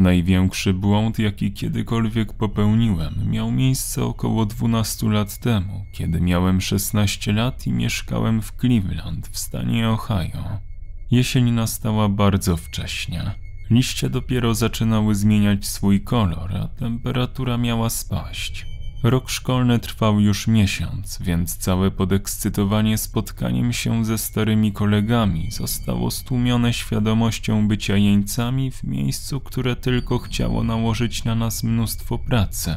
Największy błąd, jaki kiedykolwiek popełniłem, miał miejsce około 12 lat temu, kiedy miałem 16 lat i mieszkałem w Cleveland w stanie Ohio. Jesień nastała bardzo wcześnie. Liście dopiero zaczynały zmieniać swój kolor, a temperatura miała spaść. Rok szkolny trwał już miesiąc, więc całe podekscytowanie spotkaniem się ze starymi kolegami zostało stłumione świadomością bycia jeńcami w miejscu, które tylko chciało nałożyć na nas mnóstwo pracy.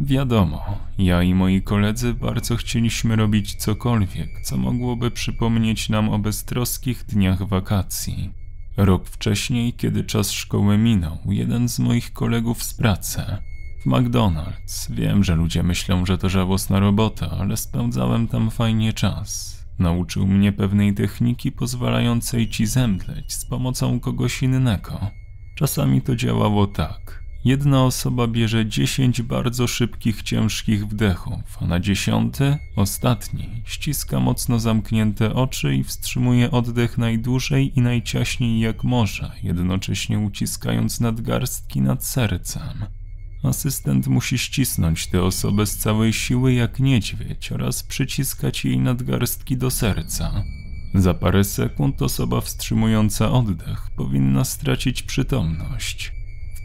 Wiadomo, ja i moi koledzy bardzo chcieliśmy robić cokolwiek, co mogłoby przypomnieć nam o beztroskich dniach wakacji. Rok wcześniej, kiedy czas szkoły minął, jeden z moich kolegów z pracy McDonald's. Wiem, że ludzie myślą, że to żałosna robota, ale spędzałem tam fajnie czas. Nauczył mnie pewnej techniki pozwalającej ci zemdleć z pomocą kogoś innego. Czasami to działało tak. Jedna osoba bierze 10 bardzo szybkich, ciężkich wdechów, a na dziesiąty, ostatni, ściska mocno zamknięte oczy i wstrzymuje oddech najdłużej i najciaśniej jak może, jednocześnie uciskając nadgarstki nad sercem. Asystent musi ścisnąć tę osobę z całej siły jak niedźwiedź oraz przyciskać jej nadgarstki do serca. Za parę sekund osoba wstrzymująca oddech powinna stracić przytomność.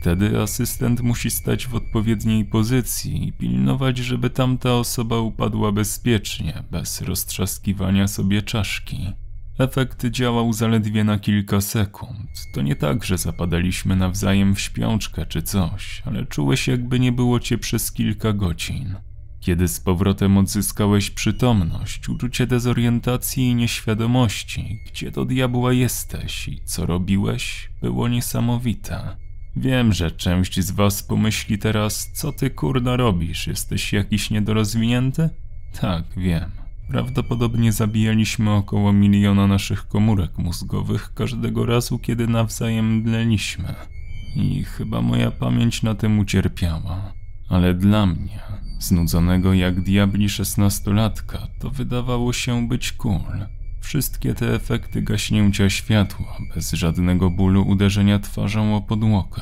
Wtedy asystent musi stać w odpowiedniej pozycji i pilnować, żeby tamta osoba upadła bezpiecznie, bez roztrzaskiwania sobie czaszki. Efekt działał zaledwie na kilka sekund. To nie tak, że zapadaliśmy nawzajem w śpiączkę czy coś, ale czułeś jakby nie było cię przez kilka godzin. Kiedy z powrotem odzyskałeś przytomność, uczucie dezorientacji i nieświadomości, gdzie do diabła jesteś i co robiłeś, było niesamowite. Wiem, że część z was pomyśli teraz, co ty kurna robisz, jesteś jakiś niedorozwinięty? Tak, wiem. Prawdopodobnie zabijaliśmy około miliona naszych komórek mózgowych każdego razu, kiedy nawzajem mdleliśmy. I chyba moja pamięć na tym ucierpiała. Ale dla mnie, znudzonego jak diabli szesnastolatka, to wydawało się być cool. Wszystkie te efekty gaśnięcia światła, bez żadnego bólu uderzenia twarzą o podłokę.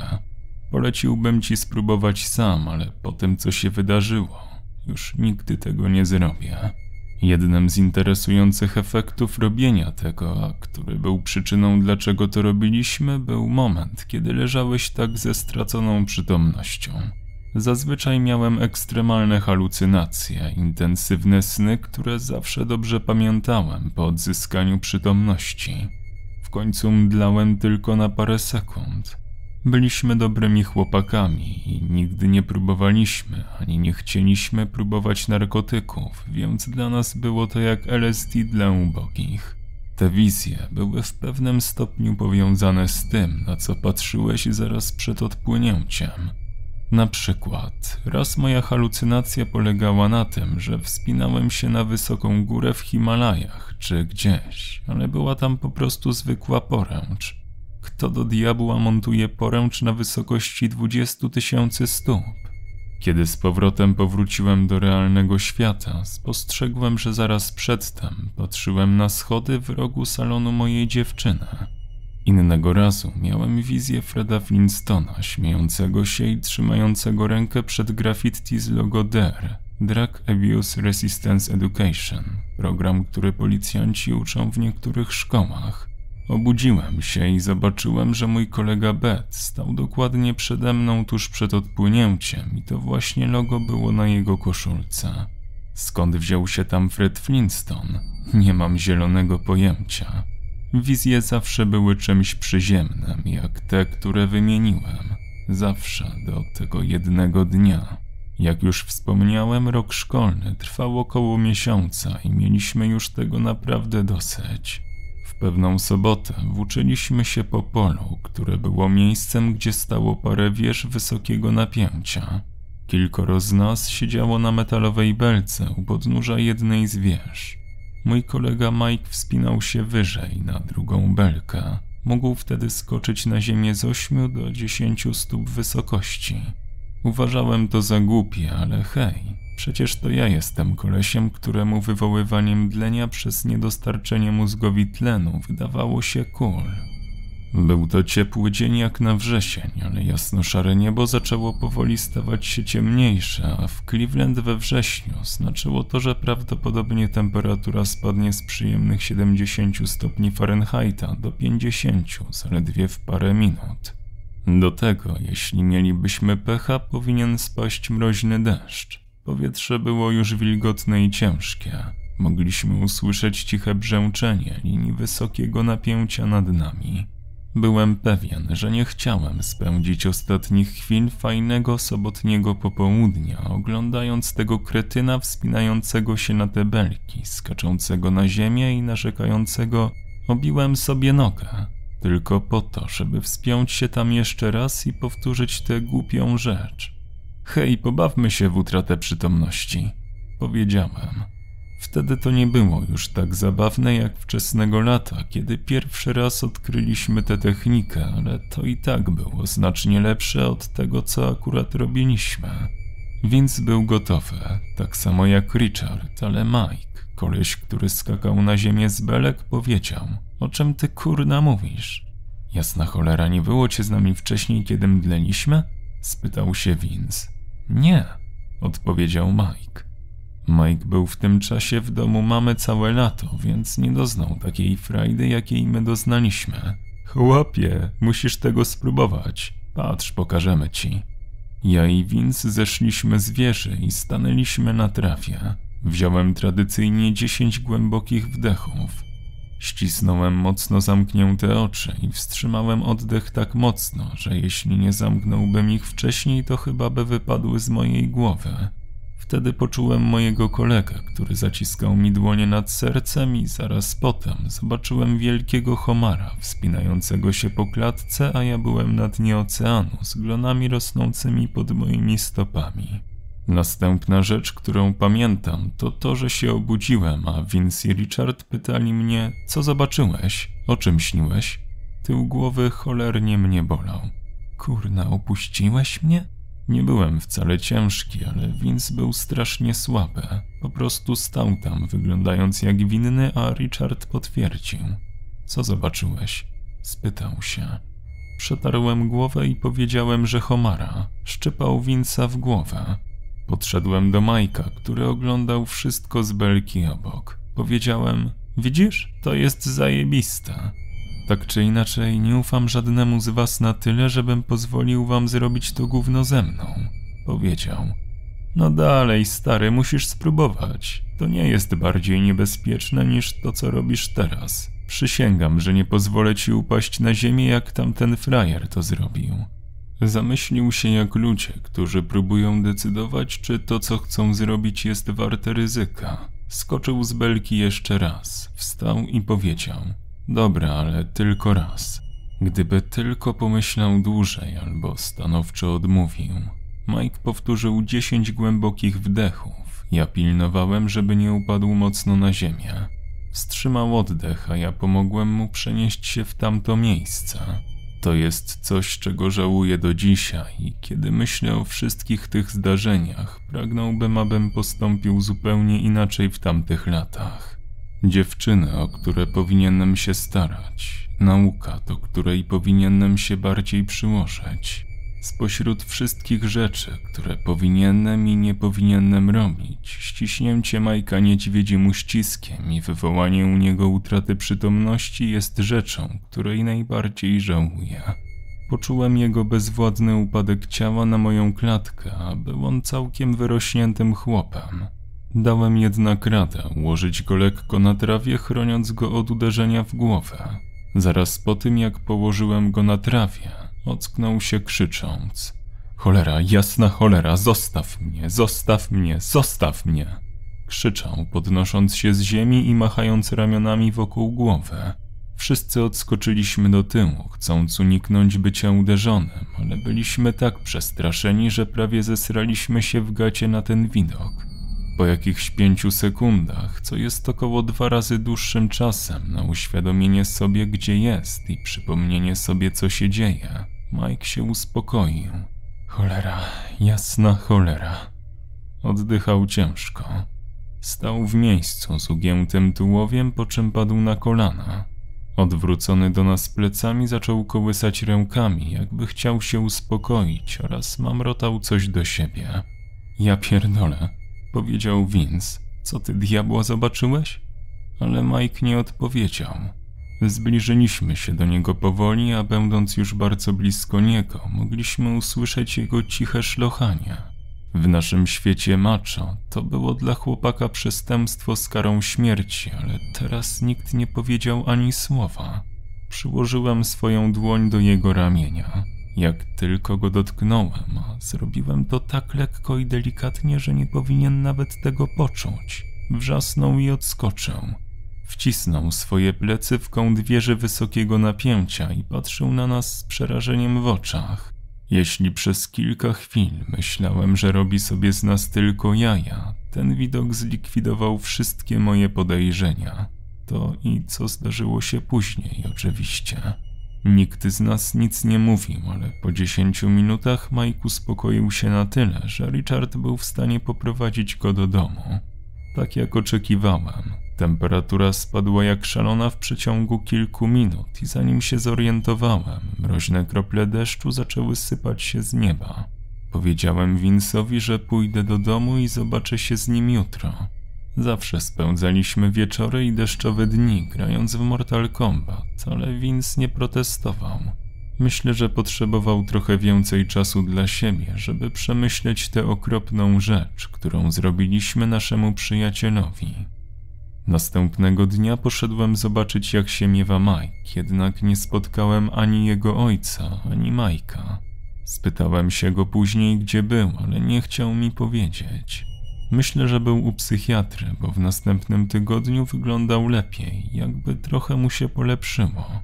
Poleciłbym ci spróbować sam, ale po tym co się wydarzyło, już nigdy tego nie zrobię. Jednym z interesujących efektów robienia tego, a który był przyczyną dlaczego to robiliśmy, był moment, kiedy leżałeś tak ze straconą przytomnością. Zazwyczaj miałem ekstremalne halucynacje, intensywne sny, które zawsze dobrze pamiętałem po odzyskaniu przytomności. W końcu mdlałem tylko na parę sekund. Byliśmy dobrymi chłopakami i nigdy nie próbowaliśmy ani nie chcieliśmy próbować narkotyków, więc dla nas było to jak LSD dla ubogich. Te wizje były w pewnym stopniu powiązane z tym, na co patrzyłeś zaraz przed odpłynięciem. Na przykład, raz moja halucynacja polegała na tym, że wspinałem się na wysoką górę w Himalajach czy gdzieś, ale była tam po prostu zwykła poręcz. Kto do diabła montuje poręcz na wysokości 20 tysięcy stóp? Kiedy z powrotem powróciłem do realnego świata, spostrzegłem, że zaraz przedtem patrzyłem na schody w rogu salonu mojej dziewczyny. Innego razu miałem wizję Freda Flintstona śmiejącego się i trzymającego rękę przed graffiti z logo DER, Drug Abuse Resistance Education, program, który policjanci uczą w niektórych szkołach. Obudziłem się i zobaczyłem, że mój kolega Bet stał dokładnie przede mną tuż przed odpłynięciem i to właśnie logo było na jego koszulce. Skąd wziął się tam Fred Flintstone? Nie mam zielonego pojęcia. Wizje zawsze były czymś przyziemnym, jak te, które wymieniłem. Zawsze do tego jednego dnia. Jak już wspomniałem, rok szkolny trwał około miesiąca i mieliśmy już tego naprawdę dosyć pewną sobotę włóczyliśmy się po polu, które było miejscem, gdzie stało parę wież wysokiego napięcia. Kilkoro z nas siedziało na metalowej belce u podnóża jednej z wież. Mój kolega Mike wspinał się wyżej na drugą belkę. Mógł wtedy skoczyć na ziemię z 8 do 10 stóp wysokości. Uważałem to za głupie, ale hej, Przecież to ja jestem kolesiem, któremu wywoływanie mdlenia przez niedostarczenie mózgowi tlenu wydawało się cool. Był to ciepły dzień jak na wrzesień, ale jasno-szare niebo zaczęło powoli stawać się ciemniejsze, a w Cleveland we wrześniu znaczyło to, że prawdopodobnie temperatura spadnie z przyjemnych 70 stopni Fahrenheita do 50 zaledwie w parę minut. Do tego, jeśli mielibyśmy pecha, powinien spaść mroźny deszcz. Powietrze było już wilgotne i ciężkie. Mogliśmy usłyszeć ciche brzęczenie linii wysokiego napięcia nad nami. Byłem pewien, że nie chciałem spędzić ostatnich chwil fajnego sobotniego popołudnia, oglądając tego kretyna wspinającego się na te belki, skaczącego na ziemię i narzekającego obiłem sobie nogę, tylko po to, żeby wspiąć się tam jeszcze raz i powtórzyć tę głupią rzecz. Hej, pobawmy się w utratę przytomności, powiedziałem. Wtedy to nie było już tak zabawne jak wczesnego lata, kiedy pierwszy raz odkryliśmy tę technikę, ale to i tak było znacznie lepsze od tego, co akurat robiliśmy. Więc był gotowy, tak samo jak Richard, ale Mike, koleś, który skakał na ziemię z belek, powiedział: O czym ty kurna mówisz? Jasna cholera, nie było cię z nami wcześniej, kiedy mdleliśmy? spytał się Vince. Nie, odpowiedział Mike. Mike był w tym czasie w domu mamy całe lato, więc nie doznał takiej frajdy, jakiej my doznaliśmy. Chłopie, musisz tego spróbować. Patrz, pokażemy ci. Ja i Vince zeszliśmy z wieży i stanęliśmy na trawie. Wziąłem tradycyjnie dziesięć głębokich wdechów. Ścisnąłem mocno zamknięte oczy i wstrzymałem oddech tak mocno, że jeśli nie zamknąłbym ich wcześniej, to chyba by wypadły z mojej głowy. Wtedy poczułem mojego kolegę, który zaciskał mi dłonie nad sercem i zaraz potem zobaczyłem wielkiego homara wspinającego się po klatce, a ja byłem na dnie oceanu z glonami rosnącymi pod moimi stopami. Następna rzecz, którą pamiętam, to to, że się obudziłem, a Vince i Richard pytali mnie, co zobaczyłeś, o czym śniłeś? Tył głowy cholernie mnie bolał. Kurna, opuściłeś mnie? Nie byłem wcale ciężki, ale Vince był strasznie słaby. Po prostu stał tam, wyglądając jak winny, a Richard potwierdził. Co zobaczyłeś? spytał się. Przetarłem głowę i powiedziałem, że Homara szczypał Vince'a w głowę. Podszedłem do Majka, który oglądał wszystko z belki obok. Powiedziałem: Widzisz, to jest zajebiste. Tak czy inaczej, nie ufam żadnemu z was na tyle, żebym pozwolił wam zrobić to gówno ze mną, powiedział. No dalej, stary, musisz spróbować. To nie jest bardziej niebezpieczne niż to, co robisz teraz. Przysięgam, że nie pozwolę ci upaść na ziemię, jak tamten frajer to zrobił. Zamyślił się jak ludzie, którzy próbują decydować, czy to, co chcą zrobić, jest warte ryzyka. Skoczył z belki jeszcze raz, wstał i powiedział: Dobra, ale tylko raz. Gdyby tylko pomyślał dłużej albo stanowczo odmówił. Mike powtórzył dziesięć głębokich wdechów. Ja pilnowałem, żeby nie upadł mocno na ziemię. Wstrzymał oddech, a ja pomogłem mu przenieść się w tamto miejsce. To jest coś, czego żałuję do dzisiaj i kiedy myślę o wszystkich tych zdarzeniach, pragnąłbym, abym postąpił zupełnie inaczej w tamtych latach. Dziewczyny, o które powinienem się starać, nauka, do której powinienem się bardziej przyłożyć. Spośród wszystkich rzeczy, które powinienem i nie powinienem robić, ściśnięcie Majka niedźwiedzim uściskiem i wywołanie u niego utraty przytomności jest rzeczą, której najbardziej żałuję. Poczułem jego bezwładny upadek ciała na moją klatkę, a był on całkiem wyrośniętym chłopem. Dałem jednak radę ułożyć go lekko na trawie, chroniąc go od uderzenia w głowę. Zaraz po tym, jak położyłem go na trawie, ocknął się krzycząc: Cholera, jasna cholera, zostaw mnie, zostaw mnie, zostaw mnie! Krzyczał, podnosząc się z ziemi i machając ramionami wokół głowy. Wszyscy odskoczyliśmy do tyłu, chcąc uniknąć bycia uderzonym, ale byliśmy tak przestraszeni, że prawie zesraliśmy się w gacie na ten widok. Po jakichś pięciu sekundach, co jest około dwa razy dłuższym czasem na uświadomienie sobie, gdzie jest i przypomnienie sobie, co się dzieje, Mike się uspokoił. Cholera, jasna cholera. Oddychał ciężko. Stał w miejscu z ugiętym tułowiem, po czym padł na kolana. Odwrócony do nas plecami zaczął kołysać rękami, jakby chciał się uspokoić oraz mamrotał coś do siebie. Ja pierdolę, powiedział Vince. Co ty diabła zobaczyłeś? Ale Mike nie odpowiedział. Zbliżyliśmy się do niego powoli, a będąc już bardzo blisko niego, mogliśmy usłyszeć jego ciche szlochanie. W naszym świecie macho to było dla chłopaka przestępstwo z karą śmierci, ale teraz nikt nie powiedział ani słowa. Przyłożyłem swoją dłoń do jego ramienia. Jak tylko go dotknąłem, zrobiłem to tak lekko i delikatnie, że nie powinien nawet tego poczuć. Wrzasnął i odskoczył. Wcisnął swoje plecy w kąt wieży wysokiego napięcia i patrzył na nas z przerażeniem w oczach. Jeśli przez kilka chwil myślałem, że robi sobie z nas tylko jaja, ten widok zlikwidował wszystkie moje podejrzenia. To i co zdarzyło się później, oczywiście. Nikt z nas nic nie mówił, ale po dziesięciu minutach Mike uspokoił się na tyle, że Richard był w stanie poprowadzić go do domu. Tak jak oczekiwałem, temperatura spadła jak szalona w przeciągu kilku minut i zanim się zorientowałem, mroźne krople deszczu zaczęły sypać się z nieba. Powiedziałem Vince'owi, że pójdę do domu i zobaczę się z nim jutro. Zawsze spędzaliśmy wieczory i deszczowe dni grając w Mortal Kombat, ale Vince nie protestował. Myślę, że potrzebował trochę więcej czasu dla siebie, żeby przemyśleć tę okropną rzecz, którą zrobiliśmy naszemu przyjacielowi. Następnego dnia poszedłem zobaczyć, jak się miewa Mike, jednak nie spotkałem ani jego ojca, ani Majka. Spytałem się go później, gdzie był, ale nie chciał mi powiedzieć. Myślę, że był u psychiatry, bo w następnym tygodniu wyglądał lepiej, jakby trochę mu się polepszyło.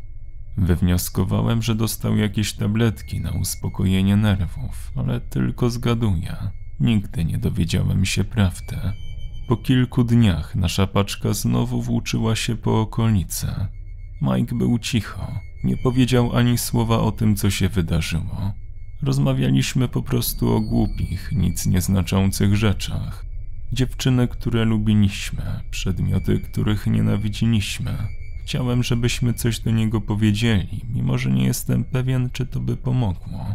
Wywnioskowałem, że dostał jakieś tabletki na uspokojenie nerwów, ale tylko zgaduję. Nigdy nie dowiedziałem się prawdy. Po kilku dniach nasza paczka znowu włóczyła się po okolicy. Mike był cicho, nie powiedział ani słowa o tym, co się wydarzyło. Rozmawialiśmy po prostu o głupich, nic nieznaczących rzeczach. Dziewczyny, które lubiliśmy, przedmioty, których nienawidziliśmy. Chciałem, żebyśmy coś do niego powiedzieli, mimo że nie jestem pewien, czy to by pomogło.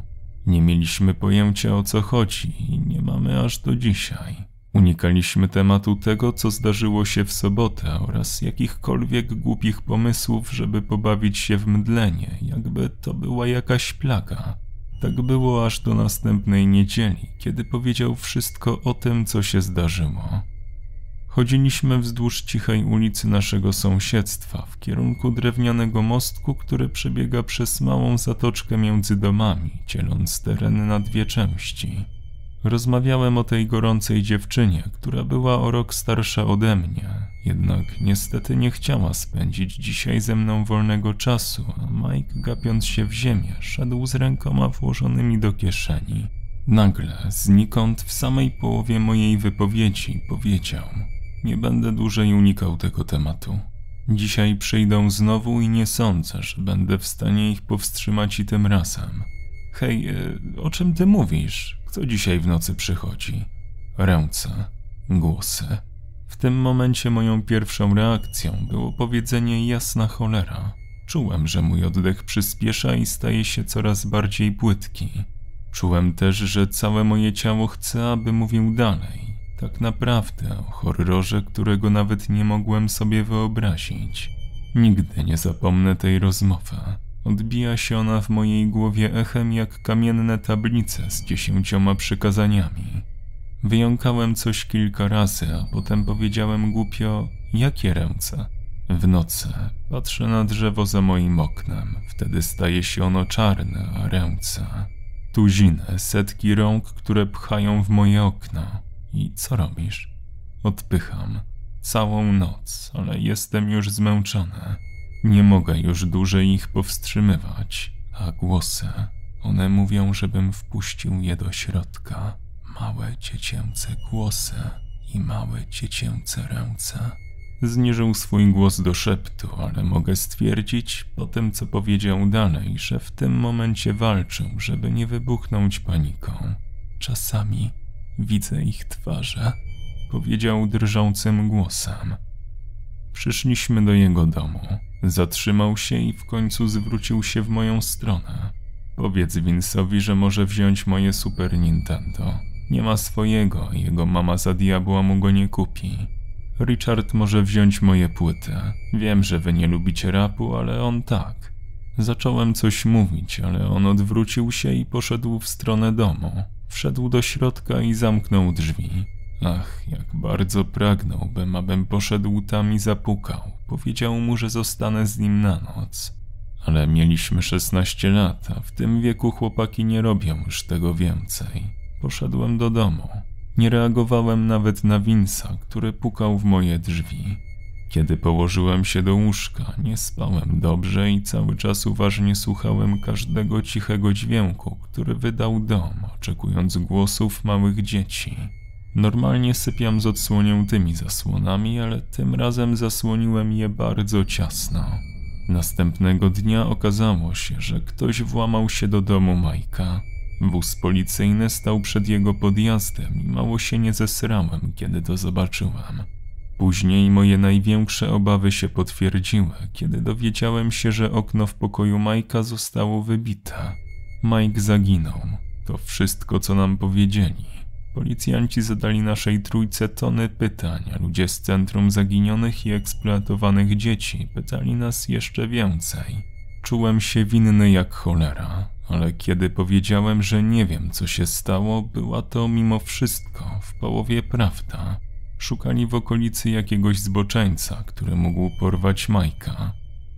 Nie mieliśmy pojęcia o co chodzi i nie mamy aż do dzisiaj. Unikaliśmy tematu tego, co zdarzyło się w sobotę oraz jakichkolwiek głupich pomysłów, żeby pobawić się w mdlenie, jakby to była jakaś plaga. Tak było aż do następnej niedzieli, kiedy powiedział wszystko o tym, co się zdarzyło. Chodziliśmy wzdłuż cichej ulicy naszego sąsiedztwa w kierunku drewnianego mostku, który przebiega przez małą zatoczkę między domami, dzieląc teren na dwie części. Rozmawiałem o tej gorącej dziewczynie, która była o rok starsza ode mnie, jednak niestety nie chciała spędzić dzisiaj ze mną wolnego czasu, a Mike, gapiąc się w ziemię, szedł z rękoma włożonymi do kieszeni. Nagle, znikąd, w samej połowie mojej wypowiedzi, powiedział: Nie będę dłużej unikał tego tematu. Dzisiaj przyjdą znowu i nie sądzę, że będę w stanie ich powstrzymać i tym razem. Hej, e, o czym ty mówisz? Kto dzisiaj w nocy przychodzi? Ręce, głosy. W tym momencie moją pierwszą reakcją było powiedzenie jasna cholera. Czułem, że mój oddech przyspiesza i staje się coraz bardziej płytki. Czułem też, że całe moje ciało chce, aby mówił dalej. Tak naprawdę o horrorze, którego nawet nie mogłem sobie wyobrazić. Nigdy nie zapomnę tej rozmowy. Odbija się ona w mojej głowie echem jak kamienne tablice z dziesięcioma przykazaniami. Wyjąkałem coś kilka razy, a potem powiedziałem głupio, jakie ręce? W nocy patrzę na drzewo za moim oknem, wtedy staje się ono czarne, a ręce. Tuziny, setki rąk, które pchają w moje okno. I co robisz? Odpycham. Całą noc, ale jestem już zmęczony. Nie mogę już dłużej ich powstrzymywać, a głosy, one mówią, żebym wpuścił je do środka. Małe dziecięce głosy i małe dziecięce ręce. Zniżył swój głos do szeptu, ale mogę stwierdzić po tym, co powiedział dalej, że w tym momencie walczył, żeby nie wybuchnąć paniką. Czasami widzę ich twarze, powiedział drżącym głosem. Przyszliśmy do jego domu. Zatrzymał się i w końcu zwrócił się w moją stronę. Powiedz Vince'owi, że może wziąć moje Super Nintendo. Nie ma swojego, jego mama za diabła mu go nie kupi. Richard może wziąć moje płyty. Wiem, że wy nie lubicie rapu, ale on tak. Zacząłem coś mówić, ale on odwrócił się i poszedł w stronę domu. Wszedł do środka i zamknął drzwi. Ach, jak bardzo pragnąłbym, abym poszedł tam i zapukał. Powiedział mu, że zostanę z nim na noc. Ale mieliśmy 16 lat, a w tym wieku chłopaki nie robią już tego więcej. Poszedłem do domu. Nie reagowałem nawet na Winsa, który pukał w moje drzwi. Kiedy położyłem się do łóżka, nie spałem dobrze i cały czas uważnie słuchałem każdego cichego dźwięku, który wydał dom, oczekując głosów małych dzieci. Normalnie sypiam z odsłoniętymi zasłonami, ale tym razem zasłoniłem je bardzo ciasno. Następnego dnia okazało się, że ktoś włamał się do domu Majka. Wóz policyjny stał przed jego podjazdem i mało się nie zesrałem, kiedy to zobaczyłem. Później moje największe obawy się potwierdziły, kiedy dowiedziałem się, że okno w pokoju Majka zostało wybite. Mike zaginął. To wszystko, co nam powiedzieli. Policjanci zadali naszej trójce tony pytań, ludzie z Centrum Zaginionych i Eksploatowanych Dzieci pytali nas jeszcze więcej. Czułem się winny jak cholera, ale kiedy powiedziałem, że nie wiem, co się stało, była to mimo wszystko w połowie prawda. Szukali w okolicy jakiegoś zboczeńca, który mógł porwać Majka.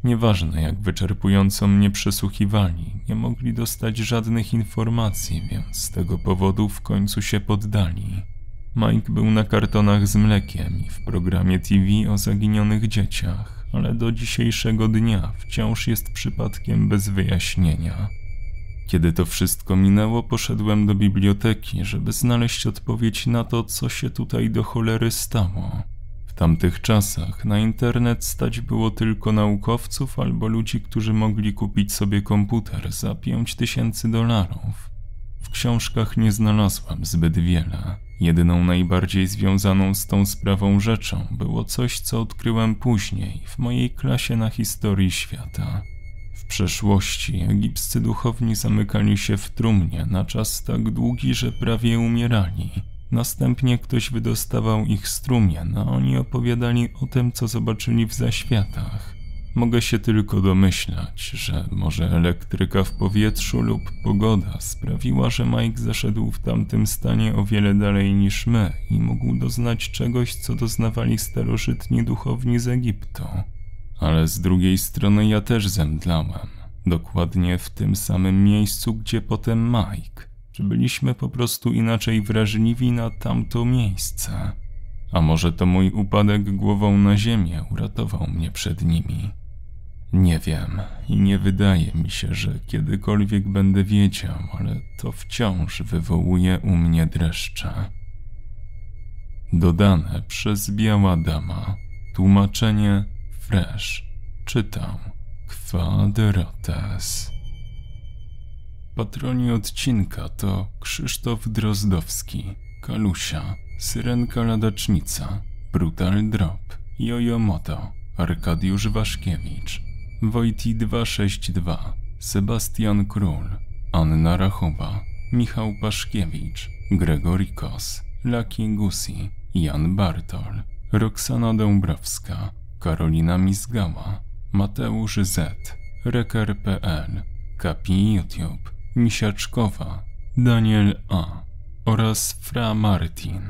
Nieważne jak wyczerpująco mnie przesłuchiwali, nie mogli dostać żadnych informacji, więc z tego powodu w końcu się poddali. Mike był na kartonach z mlekiem i w programie TV o zaginionych dzieciach, ale do dzisiejszego dnia wciąż jest przypadkiem bez wyjaśnienia. Kiedy to wszystko minęło, poszedłem do biblioteki, żeby znaleźć odpowiedź na to, co się tutaj do cholery stało. W tamtych czasach na internet stać było tylko naukowców albo ludzi, którzy mogli kupić sobie komputer za 5000 dolarów. W książkach nie znalazłem zbyt wiele. Jedyną najbardziej związaną z tą sprawą rzeczą było coś, co odkryłem później w mojej klasie na historii świata. W przeszłości egipscy duchowni zamykali się w trumnie na czas tak długi, że prawie umierali. Następnie ktoś wydostawał ich strumien, a oni opowiadali o tym, co zobaczyli w zaświatach. Mogę się tylko domyślać, że może elektryka w powietrzu lub pogoda sprawiła, że Mike zaszedł w tamtym stanie o wiele dalej niż my i mógł doznać czegoś, co doznawali starożytni duchowni z Egiptu. Ale z drugiej strony ja też zemdlałem, dokładnie w tym samym miejscu, gdzie potem Mike. Czy byliśmy po prostu inaczej wrażliwi na tamto miejsce? A może to mój upadek głową na ziemię uratował mnie przed nimi? Nie wiem i nie wydaje mi się, że kiedykolwiek będę wiedział, ale to wciąż wywołuje u mnie dreszcze. Dodane przez Biała Dama. Tłumaczenie Fresh. Czytał Kwadrates. Patroni odcinka to Krzysztof Drozdowski, Kalusia, Syrenka Ladacznica, Brutal Drop, Jojo Moto, Arkadiusz Waszkiewicz, Wojti 262, Sebastian Król, Anna Rachowa, Michał Paszkiewicz, Gregory Kos, Laki Gusi, Jan Bartol, Roxana Dąbrowska, Karolina Mizgała, Mateusz Z, Reker.pl, Kapi YouTube, Misiaczkowa, Daniel A oraz Fra Martin.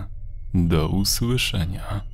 Do usłyszenia.